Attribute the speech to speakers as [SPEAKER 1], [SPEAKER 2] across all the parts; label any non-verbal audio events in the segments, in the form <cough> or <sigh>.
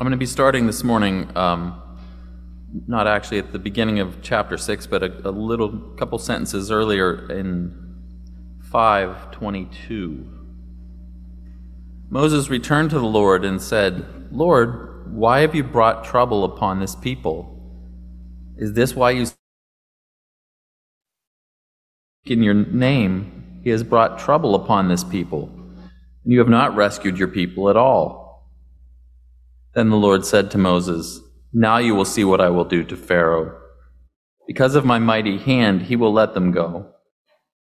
[SPEAKER 1] I'm going to be starting this morning, um, not actually at the beginning of chapter 6, but a, a little couple sentences earlier in 522. Moses returned to the Lord and said, Lord, why have you brought trouble upon this people? Is this why you in your name he has brought trouble upon this people, and you have not rescued your people at all? Then the Lord said to Moses, Now you will see what I will do to Pharaoh. Because of my mighty hand, he will let them go.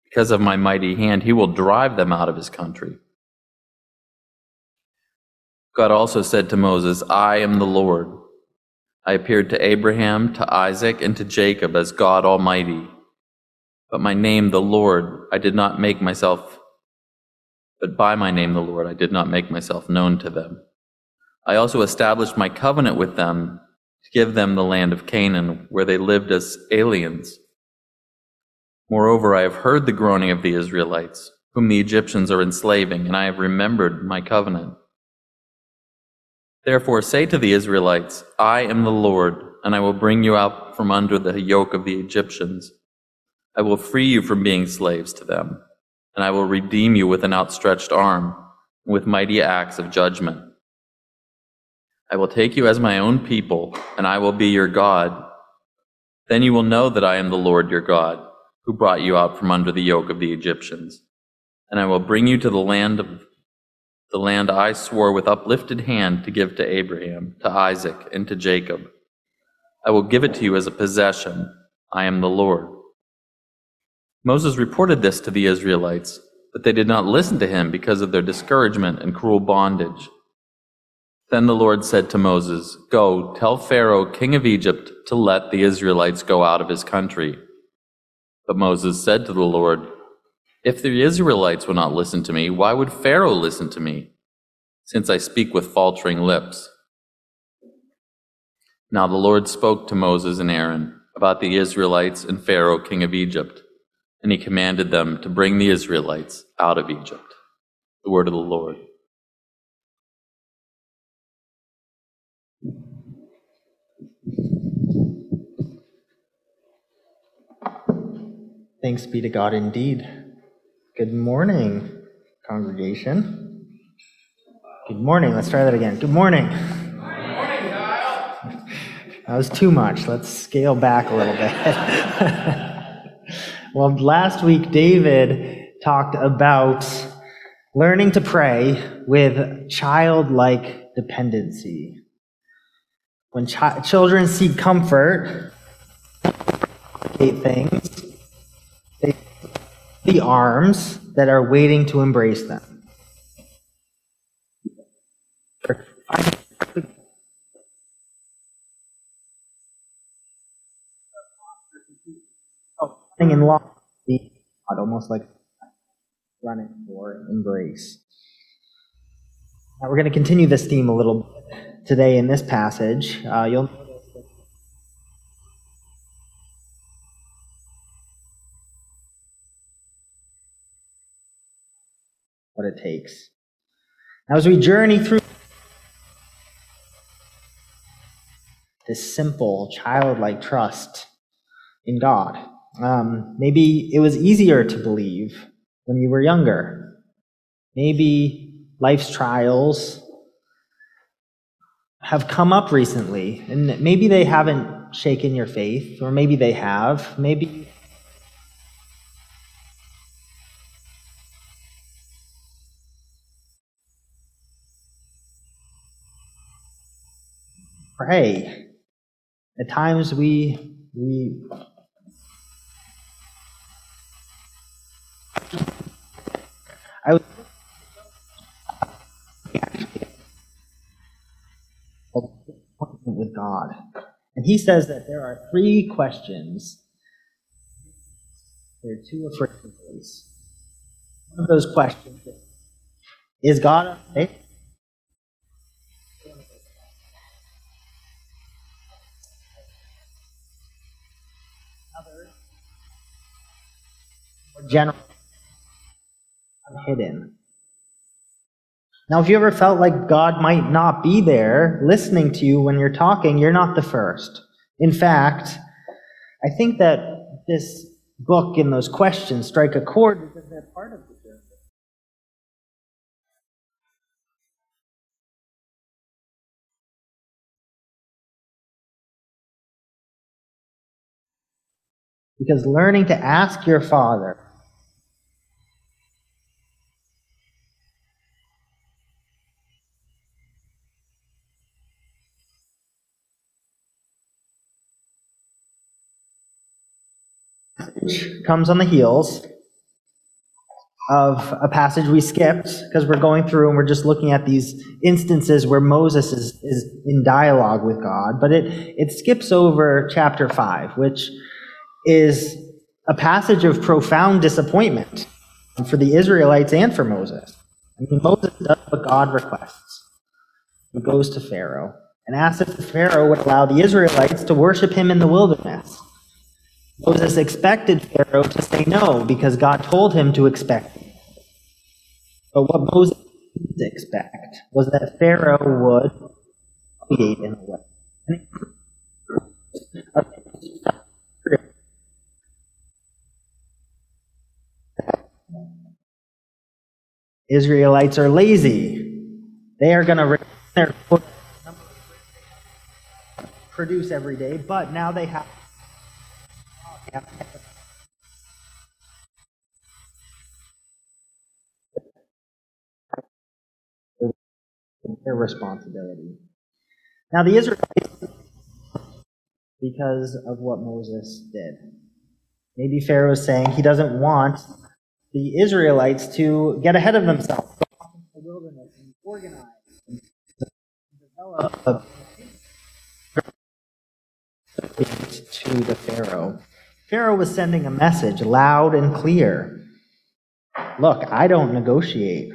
[SPEAKER 1] Because of my mighty hand, he will drive them out of his country. God also said to Moses, I am the Lord. I appeared to Abraham, to Isaac, and to Jacob as God Almighty. But my name, the Lord, I did not make myself, but by my name, the Lord, I did not make myself known to them. I also established my covenant with them to give them the land of Canaan, where they lived as aliens. Moreover, I have heard the groaning of the Israelites, whom the Egyptians are enslaving, and I have remembered my covenant. Therefore, say to the Israelites, I am the Lord, and I will bring you out from under the yoke of the Egyptians. I will free you from being slaves to them, and I will redeem you with an outstretched arm, with mighty acts of judgment. I will take you as my own people, and I will be your God. Then you will know that I am the Lord your God, who brought you out from under the yoke of the Egyptians. And I will bring you to the land of the land I swore with uplifted hand to give to Abraham, to Isaac, and to Jacob. I will give it to you as a possession. I am the Lord. Moses reported this to the Israelites, but they did not listen to him because of their discouragement and cruel bondage. Then the Lord said to Moses, Go, tell Pharaoh, king of Egypt, to let the Israelites go out of his country. But Moses said to the Lord, If the Israelites will not listen to me, why would Pharaoh listen to me, since I speak with faltering lips? Now the Lord spoke to Moses and Aaron about the Israelites and Pharaoh, king of Egypt, and he commanded them to bring the Israelites out of Egypt. The word of the Lord.
[SPEAKER 2] Thanks be to God indeed. Good morning, congregation. Good morning. Let's try that again. Good morning. Good morning. That was too much. Let's scale back a little bit. <laughs> well, last week, David talked about learning to pray with childlike dependency. When chi- children seek comfort, things, the arms that are waiting to embrace them. in law, almost like running for embrace. Now we're going to continue this theme a little today in this passage. Uh, you'll it takes. Now, as we journey through this simple, childlike trust in God, um, maybe it was easier to believe when you were younger. Maybe life's trials have come up recently, and maybe they haven't shaken your faith, or maybe they have. Maybe pray. At times we we I was with God. And he says that there are three questions. There are two afraid One of those questions is God a general hidden. Now, if you ever felt like God might not be there listening to you when you're talking, you're not the first. In fact, I think that this book and those questions strike a chord because they're part of the journey. Because learning to ask your Father comes on the heels of a passage we skipped because we're going through and we're just looking at these instances where Moses is, is in dialogue with God. But it, it skips over chapter 5, which is a passage of profound disappointment for the Israelites and for Moses. I mean, Moses does what God requests. He goes to Pharaoh and asks if Pharaoh would allow the Israelites to worship him in the wilderness. Moses expected Pharaoh to say no because God told him to expect it. But what Moses didn't expect was that Pharaoh would create in a way. Israelites are lazy. They are going to produce every day, but now they have their responsibility. Now, the Israelites, because of what Moses did, maybe Pharaoh is saying he doesn't want the Israelites to get ahead of themselves, the wilderness and organize and develop to the Pharaoh. Pharaoh was sending a message loud and clear. Look, I don't negotiate.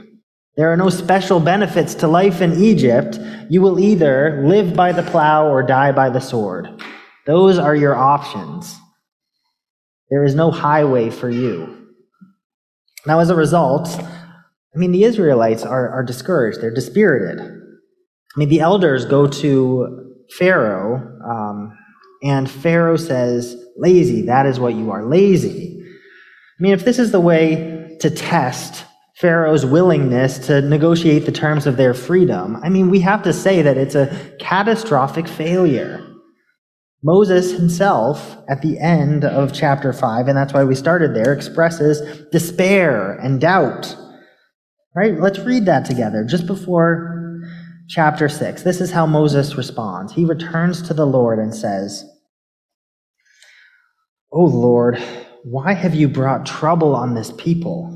[SPEAKER 2] There are no special benefits to life in Egypt. You will either live by the plow or die by the sword. Those are your options. There is no highway for you. Now, as a result, I mean, the Israelites are, are discouraged. They're dispirited. I mean, the elders go to Pharaoh, um, and Pharaoh says, Lazy, that is what you are, lazy. I mean, if this is the way to test Pharaoh's willingness to negotiate the terms of their freedom, I mean, we have to say that it's a catastrophic failure. Moses himself, at the end of chapter 5, and that's why we started there, expresses despair and doubt. Right? Let's read that together just before chapter 6. This is how Moses responds. He returns to the Lord and says, O Lord, why have you brought trouble on this people?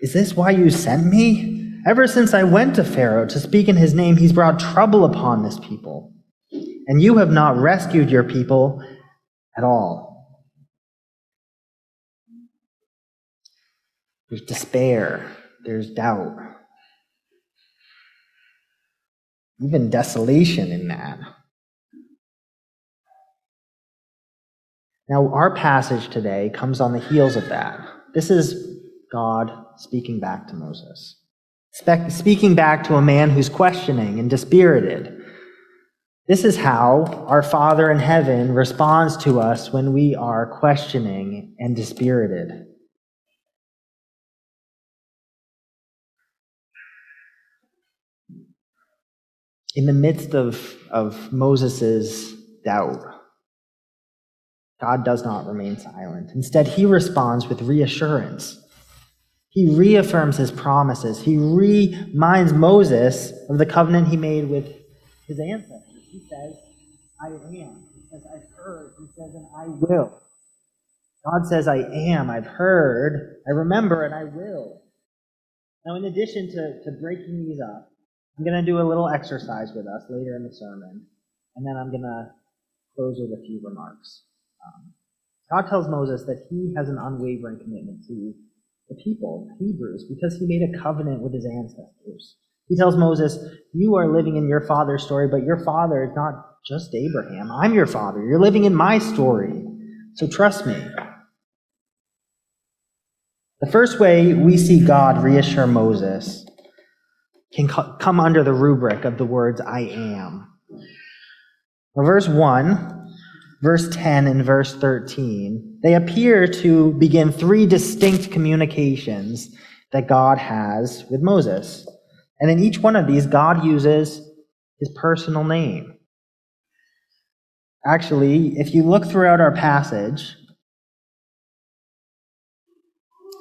[SPEAKER 2] Is this why you sent me? Ever since I went to Pharaoh to speak in his name, he's brought trouble upon this people. And you have not rescued your people at all. There's despair, there's doubt, even desolation in that. Now, our passage today comes on the heels of that. This is God speaking back to Moses, speaking back to a man who's questioning and dispirited. This is how our Father in heaven responds to us when we are questioning and dispirited. In the midst of, of Moses' doubt, God does not remain silent. Instead, he responds with reassurance. He reaffirms his promises. He reminds Moses of the covenant he made with his ancestors. He says, I am. He says, I've heard. He says, and I will. God says, I am. I've heard. I remember, and I will. Now, in addition to, to breaking these up, I'm going to do a little exercise with us later in the sermon, and then I'm going to close with a few remarks. Um, God tells Moses that he has an unwavering commitment to the people, the Hebrews, because he made a covenant with his ancestors. He tells Moses, You are living in your father's story, but your father is not just Abraham. I'm your father. You're living in my story. So trust me. The first way we see God reassure Moses can come under the rubric of the words I am. Verse 1, verse 10, and verse 13, they appear to begin three distinct communications that God has with Moses. And in each one of these, God uses his personal name. Actually, if you look throughout our passage,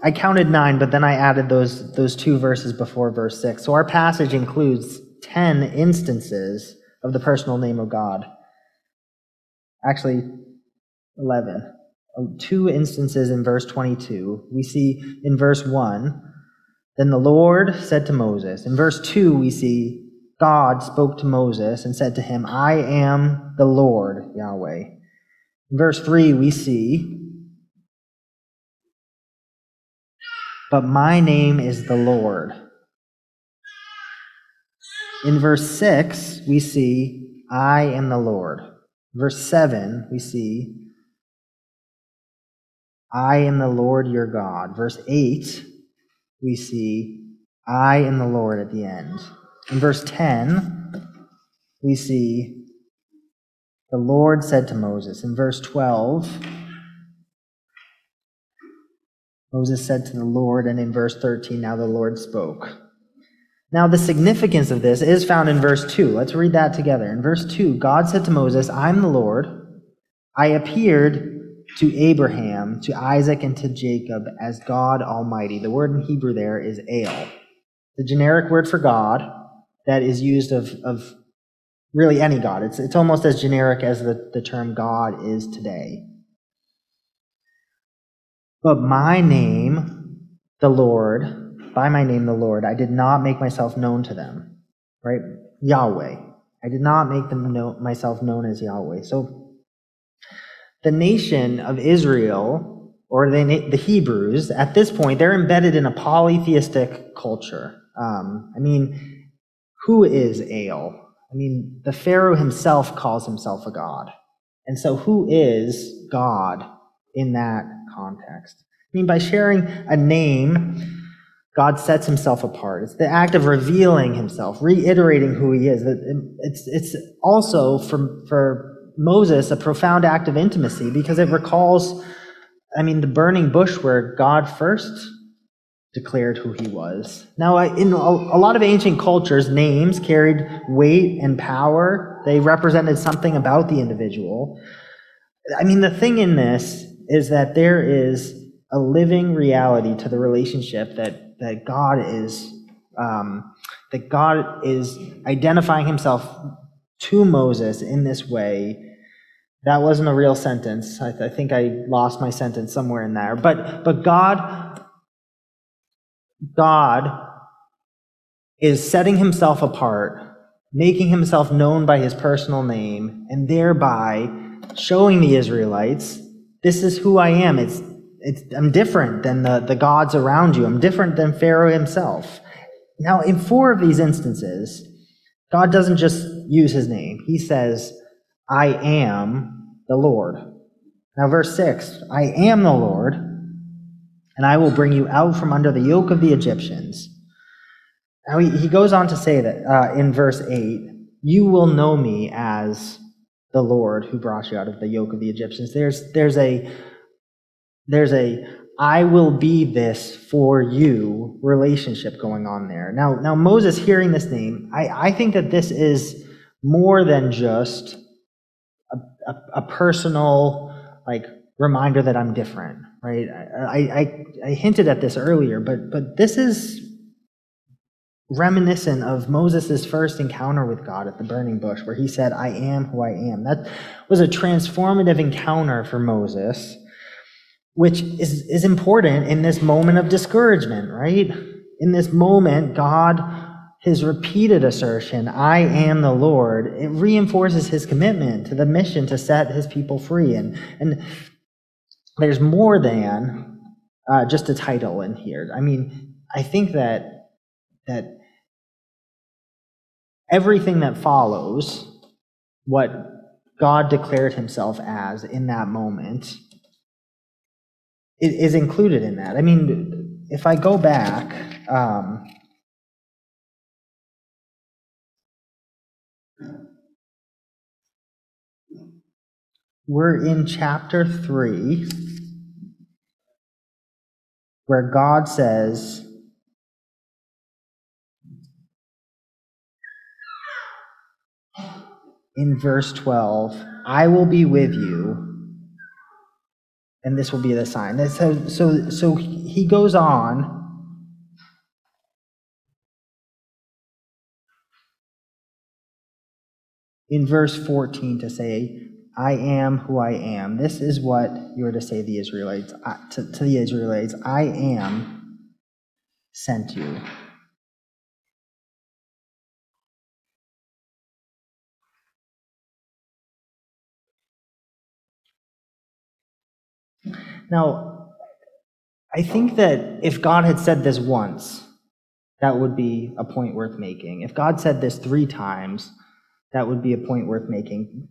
[SPEAKER 2] I counted nine, but then I added those, those two verses before verse six. So our passage includes 10 instances of the personal name of God. Actually, 11. Two instances in verse 22. We see in verse 1, then the Lord said to Moses. In verse 2, we see God spoke to Moses and said to him, I am the Lord, Yahweh. In verse 3, we see, But my name is the Lord. In verse 6, we see, I am the Lord. Verse 7, we see, I am the Lord your God. Verse 8, we see, I am the Lord at the end. In verse 10, we see, the Lord said to Moses. In verse 12, Moses said to the Lord, and in verse 13, now the Lord spoke. Now, the significance of this is found in verse 2. Let's read that together. In verse 2, God said to Moses, I'm the Lord. I appeared to Abraham, to Isaac, and to Jacob as God Almighty. The word in Hebrew there is El, the generic word for God that is used of, of really any God. It's, it's almost as generic as the, the term God is today. But my name, the Lord, by my name, the Lord, I did not make myself known to them. Right? Yahweh. I did not make them know, myself known as Yahweh. So the nation of Israel, or the, the Hebrews, at this point, they're embedded in a polytheistic culture. Um, I mean, who is El? I mean, the Pharaoh himself calls himself a god. And so, who is God in that context? I mean, by sharing a name, God sets himself apart. It's the act of revealing himself, reiterating who he is. Um, it's, it's also, for, for Moses, a profound act of intimacy because it recalls, I mean, the burning bush where God first declared who he was. Now, in a lot of ancient cultures, names carried weight and power. They represented something about the individual. I mean, the thing in this is that there is a living reality to the relationship that, that God is um, that God is identifying himself to Moses in this way. That wasn't a real sentence. I, th- I think I lost my sentence somewhere in there. But but God God is setting himself apart, making himself known by his personal name, and thereby showing the Israelites, this is who I am. It's, I'm different than the, the gods around you. I'm different than Pharaoh himself. Now, in four of these instances, God doesn't just use his name. He says, I am the Lord. Now, verse 6 I am the Lord, and I will bring you out from under the yoke of the Egyptians. Now, he, he goes on to say that uh, in verse 8, you will know me as the Lord who brought you out of the yoke of the Egyptians. There's, there's a, there's a, I will be this for you relationship going on there. Now, now Moses hearing this name, I, I think that this is more than just a, a, a personal, like, reminder that I'm different, right? I, I, I hinted at this earlier, but, but this is reminiscent of Moses' first encounter with God at the burning bush, where he said, I am who I am. That was a transformative encounter for Moses, which is, is important in this moment of discouragement, right? In this moment, God, his repeated assertion, I am the Lord, it reinforces his commitment to the mission to set his people free. And, and there's more than uh, just a title in here. I mean, I think that that everything that follows what God declared himself as in that moment is included in that. I mean, if I go back, um, We're in chapter 3, where God says, in verse 12, I will be with you, and this will be the sign. So, so, so he goes on. In verse 14 to say, I am who I am. This is what you are to say the Israelites, uh, to, to the Israelites, I am sent you. Now, I think that if God had said this once, that would be a point worth making. If God said this three times, that would be a point worth making.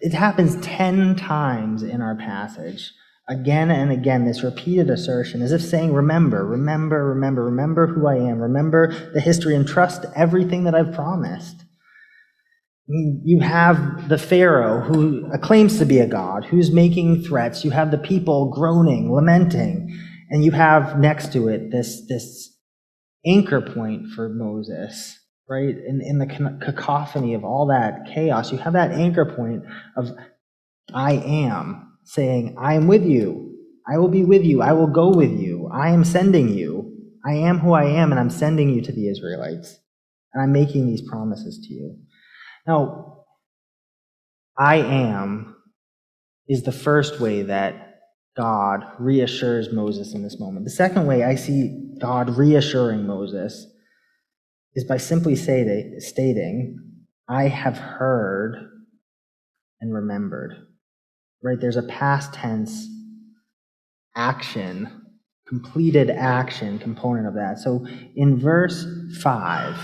[SPEAKER 2] It happens 10 times in our passage. Again and again, this repeated assertion, as if saying, Remember, remember, remember, remember who I am, remember the history, and trust everything that I've promised. You have the Pharaoh who claims to be a god, who's making threats. You have the people groaning, lamenting. And you have next to it this, this anchor point for Moses, right? In, in the cacophony of all that chaos, you have that anchor point of I am saying, I am with you. I will be with you. I will go with you. I am sending you. I am who I am, and I'm sending you to the Israelites. And I'm making these promises to you. Now, I am is the first way that God reassures Moses in this moment. The second way I see God reassuring Moses is by simply say, stating, I have heard and remembered. Right? There's a past tense action, completed action component of that. So in verse 5,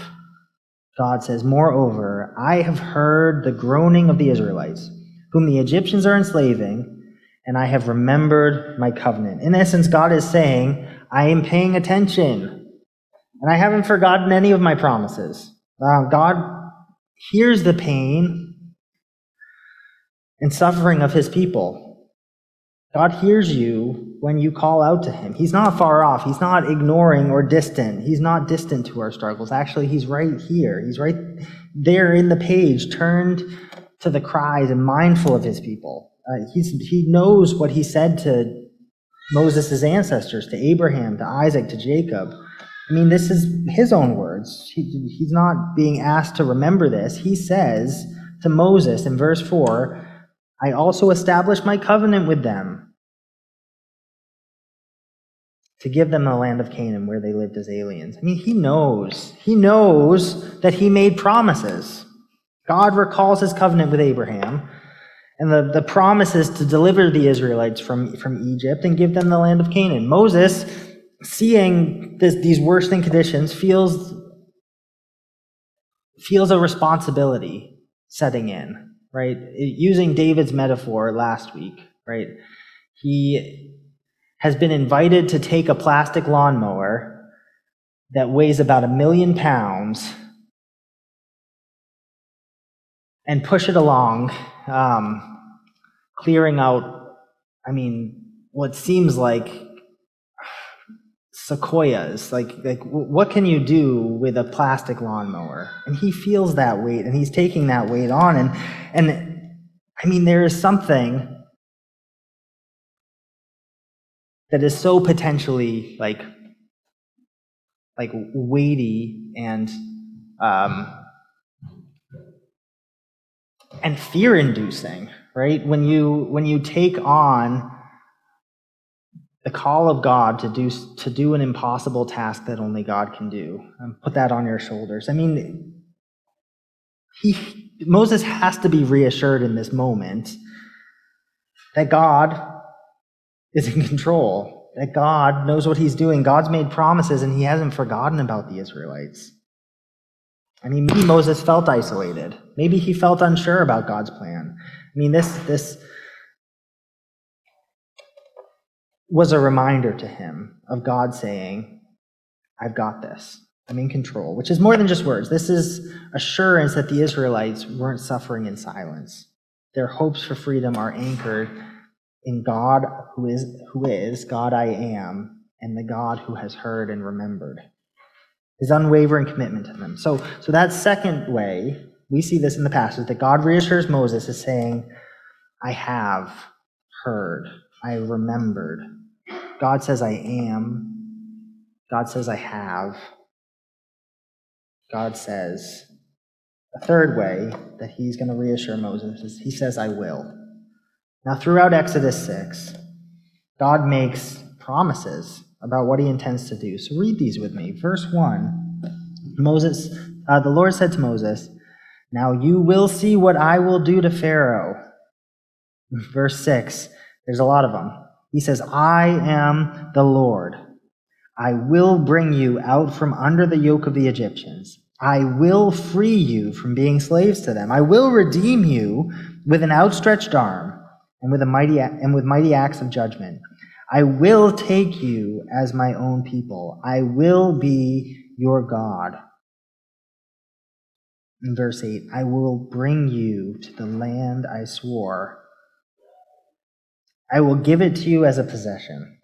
[SPEAKER 2] God says, Moreover, I have heard the groaning of the Israelites, whom the Egyptians are enslaving, and I have remembered my covenant. In essence, God is saying, I am paying attention, and I haven't forgotten any of my promises. Uh, God hears the pain and suffering of his people. God hears you when you call out to him. He's not far off. He's not ignoring or distant. He's not distant to our struggles. Actually, he's right here. He's right there in the page, turned to the cries and mindful of his people. Uh, he knows what he said to Moses' ancestors, to Abraham, to Isaac, to Jacob. I mean, this is his own words. He, he's not being asked to remember this. He says to Moses in verse 4 I also established my covenant with them to give them the land of Canaan where they lived as aliens. I mean, he knows. He knows that he made promises. God recalls his covenant with Abraham and the, the promises to deliver the Israelites from, from Egypt and give them the land of Canaan. Moses, seeing this, these worsening conditions, feels, feels a responsibility setting in right? Using David's metaphor last week, right? He has been invited to take a plastic lawnmower that weighs about a million pounds and push it along, um, clearing out, I mean, what seems like sequoias. Like, like what can you do with a plastic lawnmower? And he feels that weight and he's taking that weight on. And, and I mean, there is something that is so potentially like, like weighty and, um, and fear inducing, right? When you, when you take on the call of God to do, to do an impossible task that only God can do. And put that on your shoulders. I mean, he, Moses has to be reassured in this moment that God is in control, that God knows what he's doing. God's made promises and he hasn't forgotten about the Israelites. I mean, maybe Moses felt isolated. Maybe he felt unsure about God's plan. I mean, this, this was a reminder to him of God saying, I've got this. I'm in control, which is more than just words. This is assurance that the Israelites weren't suffering in silence. Their hopes for freedom are anchored in God who is, who is God I am, and the God who has heard and remembered. His unwavering commitment to them. So, so that second way, we see this in the passage that God reassures Moses is saying, I have heard, I remembered. God says, I am. God says, I have. God says, a third way that he's going to reassure Moses is he says, I will. Now, throughout Exodus 6, God makes promises about what he intends to do. So read these with me. Verse 1 Moses, uh, the Lord said to Moses, Now you will see what I will do to Pharaoh. Verse 6, there's a lot of them. He says, I am the Lord. I will bring you out from under the yoke of the Egyptians. I will free you from being slaves to them. I will redeem you with an outstretched arm and with a mighty and with mighty acts of judgment. I will take you as my own people. I will be your God. In verse 8, I will bring you to the land I swore. I will give it to you as a possession.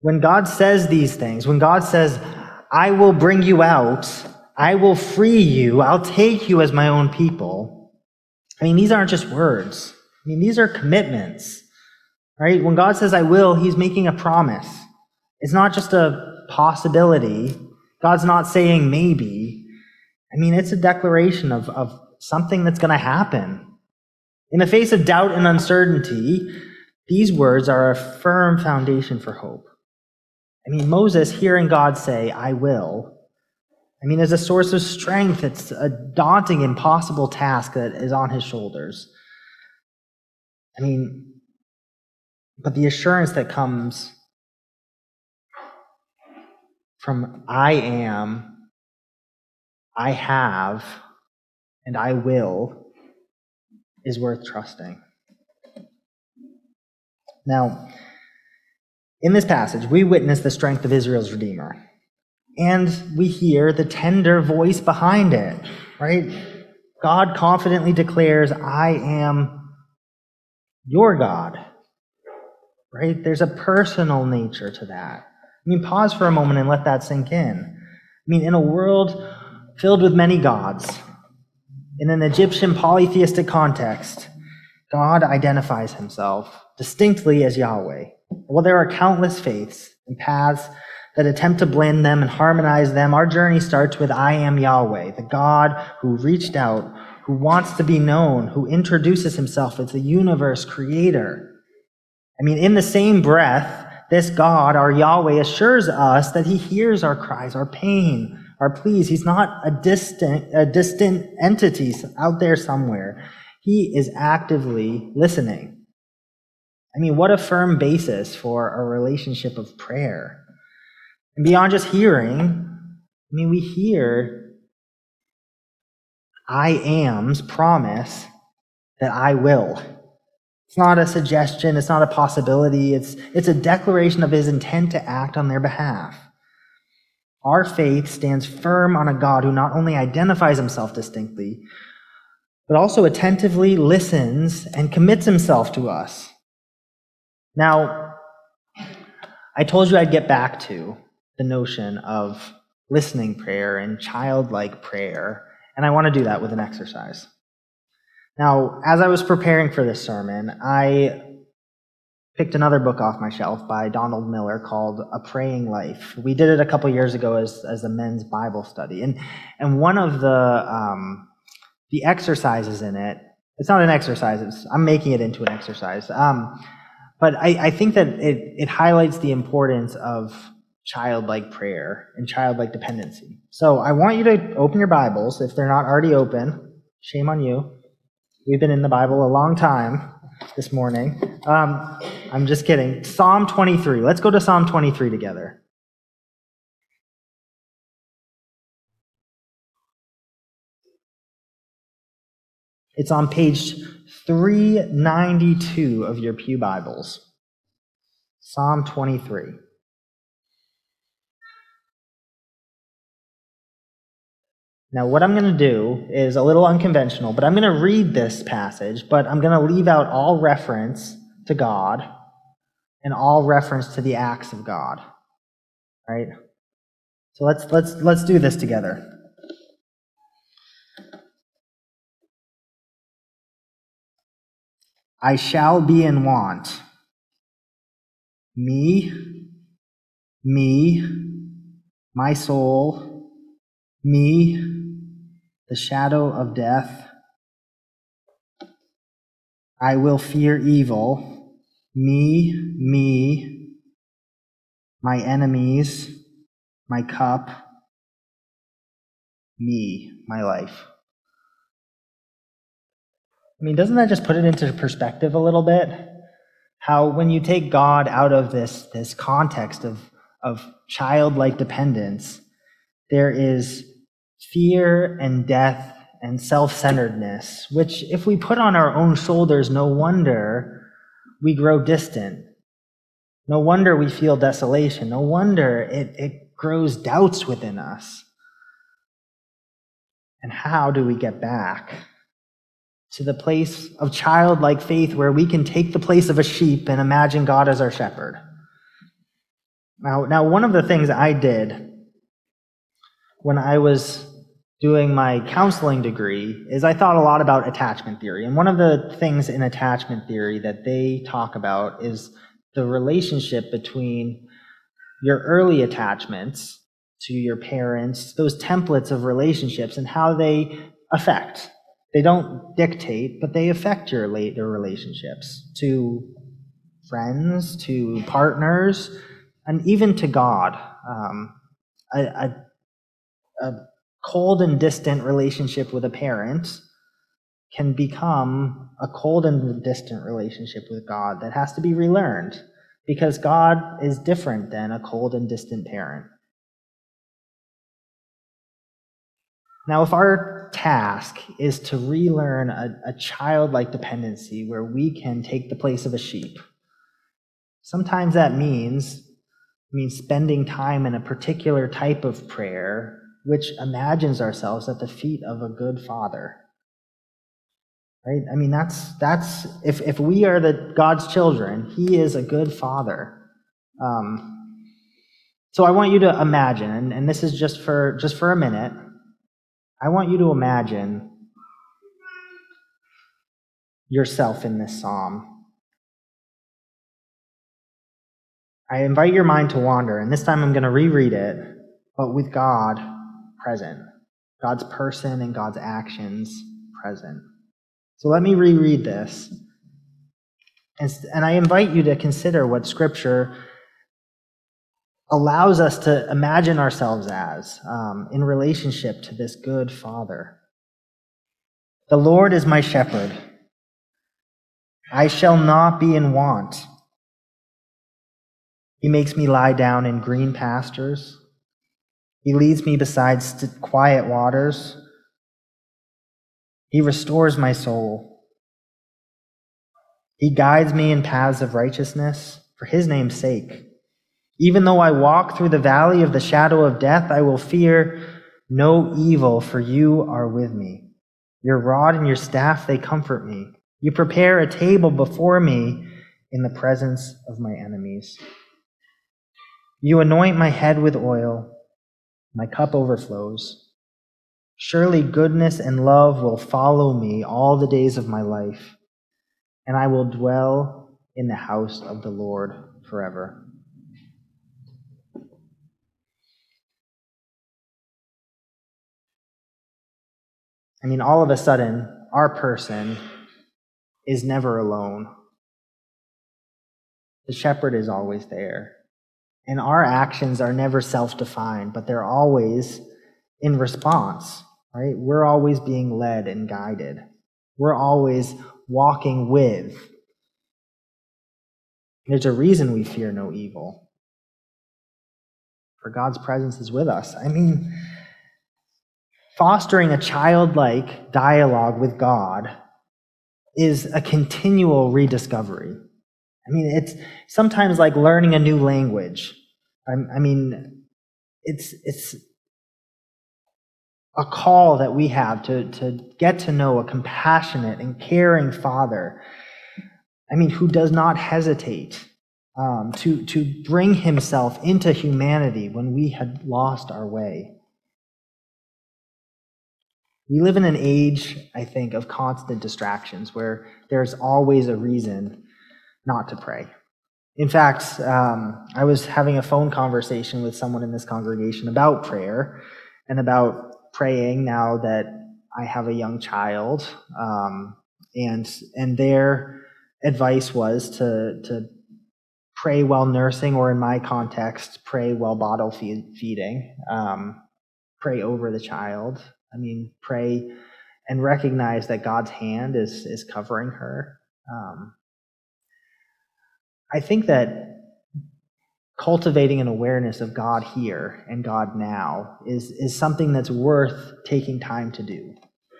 [SPEAKER 2] When God says these things, when God says, I will bring you out, I will free you, I'll take you as my own people, I mean, these aren't just words. I mean, these are commitments. Right? When God says, I will, he's making a promise. It's not just a possibility. God's not saying maybe. I mean, it's a declaration of, of something that's going to happen. In the face of doubt and uncertainty, these words are a firm foundation for hope. I mean, Moses hearing God say, I will, I mean, as a source of strength, it's a daunting, impossible task that is on his shoulders. I mean, but the assurance that comes from I am, I have, and I will is worth trusting. Now, in this passage, we witness the strength of Israel's Redeemer. And we hear the tender voice behind it, right? God confidently declares, I am your God, right? There's a personal nature to that. I mean, pause for a moment and let that sink in. I mean, in a world filled with many gods, in an Egyptian polytheistic context, God identifies himself distinctly as Yahweh. While there are countless faiths and paths that attempt to blend them and harmonize them, our journey starts with I am Yahweh, the God who reached out, who wants to be known, who introduces himself as the universe creator. I mean, in the same breath, this God, our Yahweh, assures us that he hears our cries, our pain, our pleas. He's not a distant, a distant entity out there somewhere. He is actively listening. I mean, what a firm basis for a relationship of prayer. And beyond just hearing, I mean, we hear I am's promise that I will. It's not a suggestion, it's not a possibility, it's, it's a declaration of his intent to act on their behalf. Our faith stands firm on a God who not only identifies himself distinctly, but also attentively listens and commits himself to us. Now, I told you I'd get back to the notion of listening prayer and childlike prayer, and I want to do that with an exercise. Now, as I was preparing for this sermon, I picked another book off my shelf by Donald Miller called A Praying Life. We did it a couple years ago as, as a men's Bible study. And, and one of the, um, the exercises in it, it's not an exercise, I'm making it into an exercise. Um, but I, I think that it, it highlights the importance of childlike prayer and childlike dependency. So I want you to open your Bibles if they're not already open. Shame on you. We've been in the Bible a long time this morning. Um, I'm just kidding. Psalm 23. Let's go to Psalm 23 together. It's on page 392 of your Pew Bibles. Psalm 23. Now, what I'm going to do is a little unconventional, but I'm going to read this passage, but I'm going to leave out all reference to God and all reference to the acts of God. Right? So let's let's let's do this together. I shall be in want. Me, me, my soul, me, the shadow of death. I will fear evil. Me, me, my enemies, my cup, me, my life. I mean, doesn't that just put it into perspective a little bit? How when you take God out of this, this context of, of childlike dependence, there is fear and death and self centeredness, which, if we put on our own shoulders, no wonder we grow distant. No wonder we feel desolation. No wonder it, it grows doubts within us. And how do we get back? to the place of childlike faith where we can take the place of a sheep and imagine God as our shepherd. Now, now one of the things I did when I was doing my counseling degree is I thought a lot about attachment theory. And one of the things in attachment theory that they talk about is the relationship between your early attachments to your parents, those templates of relationships, and how they affect they don't dictate, but they affect your later relationships to friends, to partners, and even to God. Um, a, a cold and distant relationship with a parent can become a cold and distant relationship with God that has to be relearned because God is different than a cold and distant parent. Now, if our task is to relearn a, a childlike dependency where we can take the place of a sheep, sometimes that means means spending time in a particular type of prayer which imagines ourselves at the feet of a good father. Right? I mean that's that's if if we are the god's children he is a good father. Um, so i want you to imagine and, and this is just for just for a minute. I want you to imagine yourself in this psalm. I invite your mind to wander, and this time I'm going to reread it, but with God present, God's person and God's actions present. So let me reread this. And, I invite you to consider what Scripture allows us to imagine ourselves as um, in relationship to this good Father. The Lord is my shepherd. I shall not be in want. He makes me lie down in green pastures. He leads me beside st- quiet waters. He restores my soul. He guides me in paths of righteousness for his name's sake. Even though I walk through the valley of the shadow of death, I will fear no evil, for you are with me. Your rod and your staff, they comfort me. You prepare a table before me in the presence of my enemies. You anoint my head with oil, my cup overflows. Surely goodness and love will follow me all the days of my life, and I will dwell in the house of the Lord forever. I mean, all of a sudden, our person is never alone. The shepherd is always there. And our actions are never self defined, but they're always in response, right? We're always being led and guided. We're always walking with. There's a reason we fear no evil. For God's presence is with us. I mean, fostering a childlike dialogue with God is a continual rediscovery. I mean, it's sometimes like learning a new language. I, I mean, it's, it's a call that we have to, to get to know a compassionate and caring Father. I mean, who does not hesitate um, to, to bring himself into humanity when we had lost our way. We live in an age, I think, of constant distractions where there's always a reason not to pray. In fact, um, I was having a phone conversation with someone in this congregation about prayer and about praying now that I have a young child. Um, and, and their advice was to, to pray while nursing, or in my context, pray while bottle feed, feeding, um, pray over the child. I mean, pray and recognize that God's hand is is covering her. Um, I think that cultivating an awareness of God here and God now is is something that's worth taking time to do.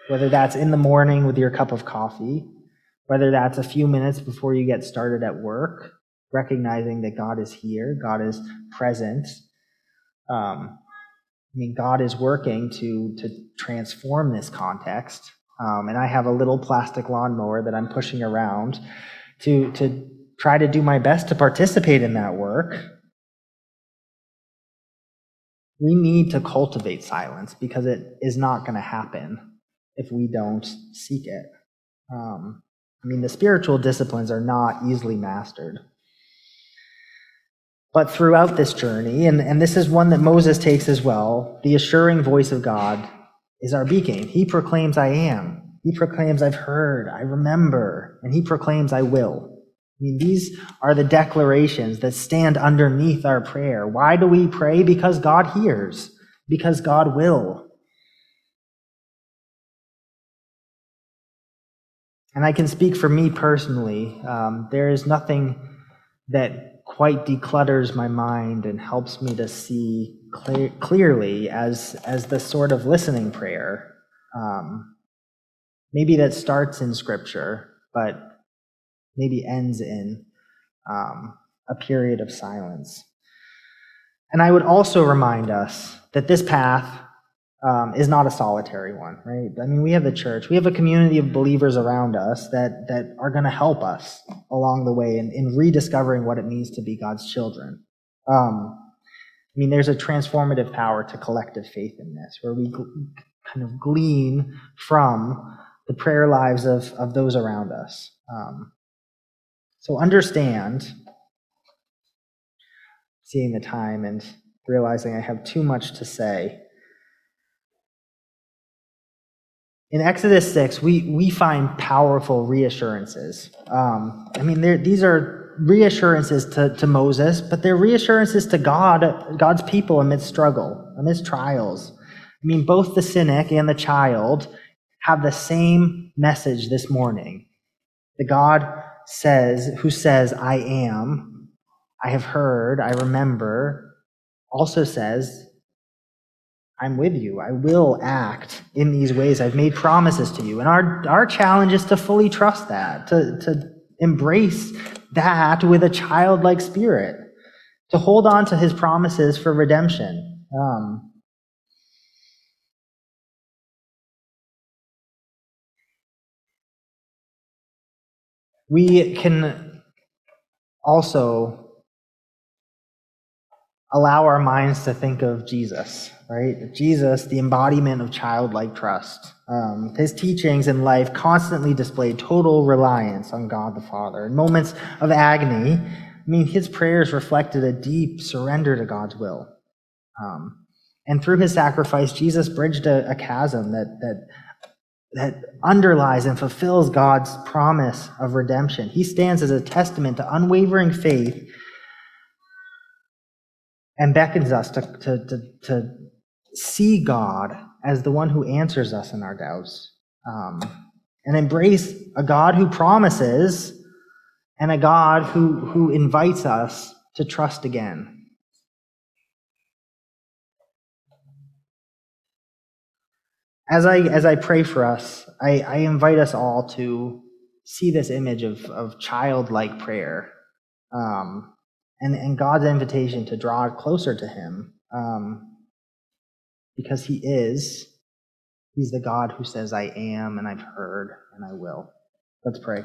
[SPEAKER 2] Whether that's in the morning with your cup of coffee, whether that's a few minutes before you get started at work, recognizing that God is here, God is present. Um, I mean, God is working to to transform this context. Um, and I have a little plastic lawnmower that I'm pushing around to to try to do my best to participate in that work. We need to cultivate silence because it is not going to happen if we don't seek it. Um, I mean, the spiritual disciplines are not easily mastered. But throughout this journey, and, and this is one that Moses takes as well, the assuring voice of God is our beacon. He proclaims, I am. He proclaims, I've heard, I remember, and he proclaims, I will. I mean, these are the declarations that stand underneath our prayer. Why do we pray? Because God hears, because God will. And I can speak for me personally. Um, there is nothing that quite declutters my mind and helps me to see clear, clearly as as the sort of listening prayer. Um, maybe that starts in Scripture, but maybe ends in um, a period of silence. And I would also remind us that this path um, is not a solitary one, right? I mean, we have the church, we have a community of believers around us that that are going to help us along the way in, in rediscovering what it means to be God's children. Um, I mean, there's a transformative power to collective faith in this, where we kind of glean from the prayer lives of, of those around us. Um, so understand, seeing the time and realizing I have too much to say in Exodus 6, we, we find powerful reassurances. Um, I mean, these are reassurances to, to Moses, but they're reassurances to God, God's people amidst struggle, amidst trials. I mean, both the cynic and the child have the same message this morning. The God says, who says, I am, I have heard, I remember, also says, I'm with you. I will act in these ways. I've made promises to you. And our, our challenge is to fully trust that, to, to embrace that with a childlike spirit, to hold on to his promises for redemption. Um, we can also allow our minds to think of Jesus, right? Jesus, the embodiment of childlike trust. Um, his teachings in life constantly displayed total reliance on God the Father. In moments of agony, I mean, his prayers reflected a deep surrender to God's will. Um, and through his sacrifice, Jesus bridged a, a chasm that, that, that underlies and fulfills God's promise of redemption. He stands as a testament to unwavering faith and beckons us to, to, to, to see God as the one who answers us in our doubts um, and embrace a God who promises and a God who, who invites us to trust again. As I, as I pray for us, I, I invite us all to see this image of, of childlike prayer. Um, and, and God's invitation to draw closer to Him um, because He is He's the God who says, I am, and I've heard, and I will. Let's pray.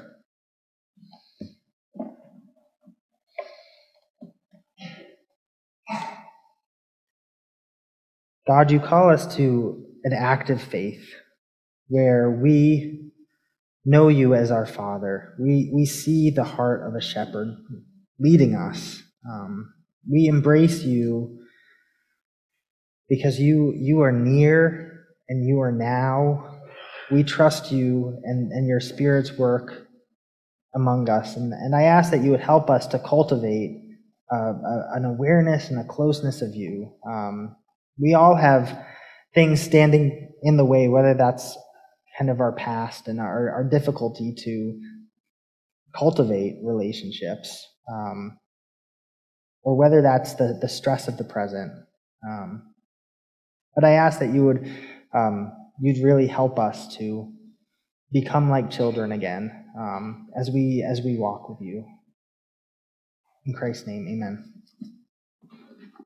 [SPEAKER 2] God, you call us to an active faith where we know you as our Father. We, we see the heart of a shepherd leading us. Um, we embrace you because you, you are near and you are now. We trust you and, and your Spirit's work among us. And, and I ask that you would help us to cultivate uh, a, an awareness and a closeness of you. Um, we all have things standing in the way, whether that's kind of our past and our, our difficulty to cultivate relationships, um, or whether that's the, the stress of the present. Um, but I ask that you would um, you'd really help us to become like children again um, as we as we walk with you. In Christ's name, Amen.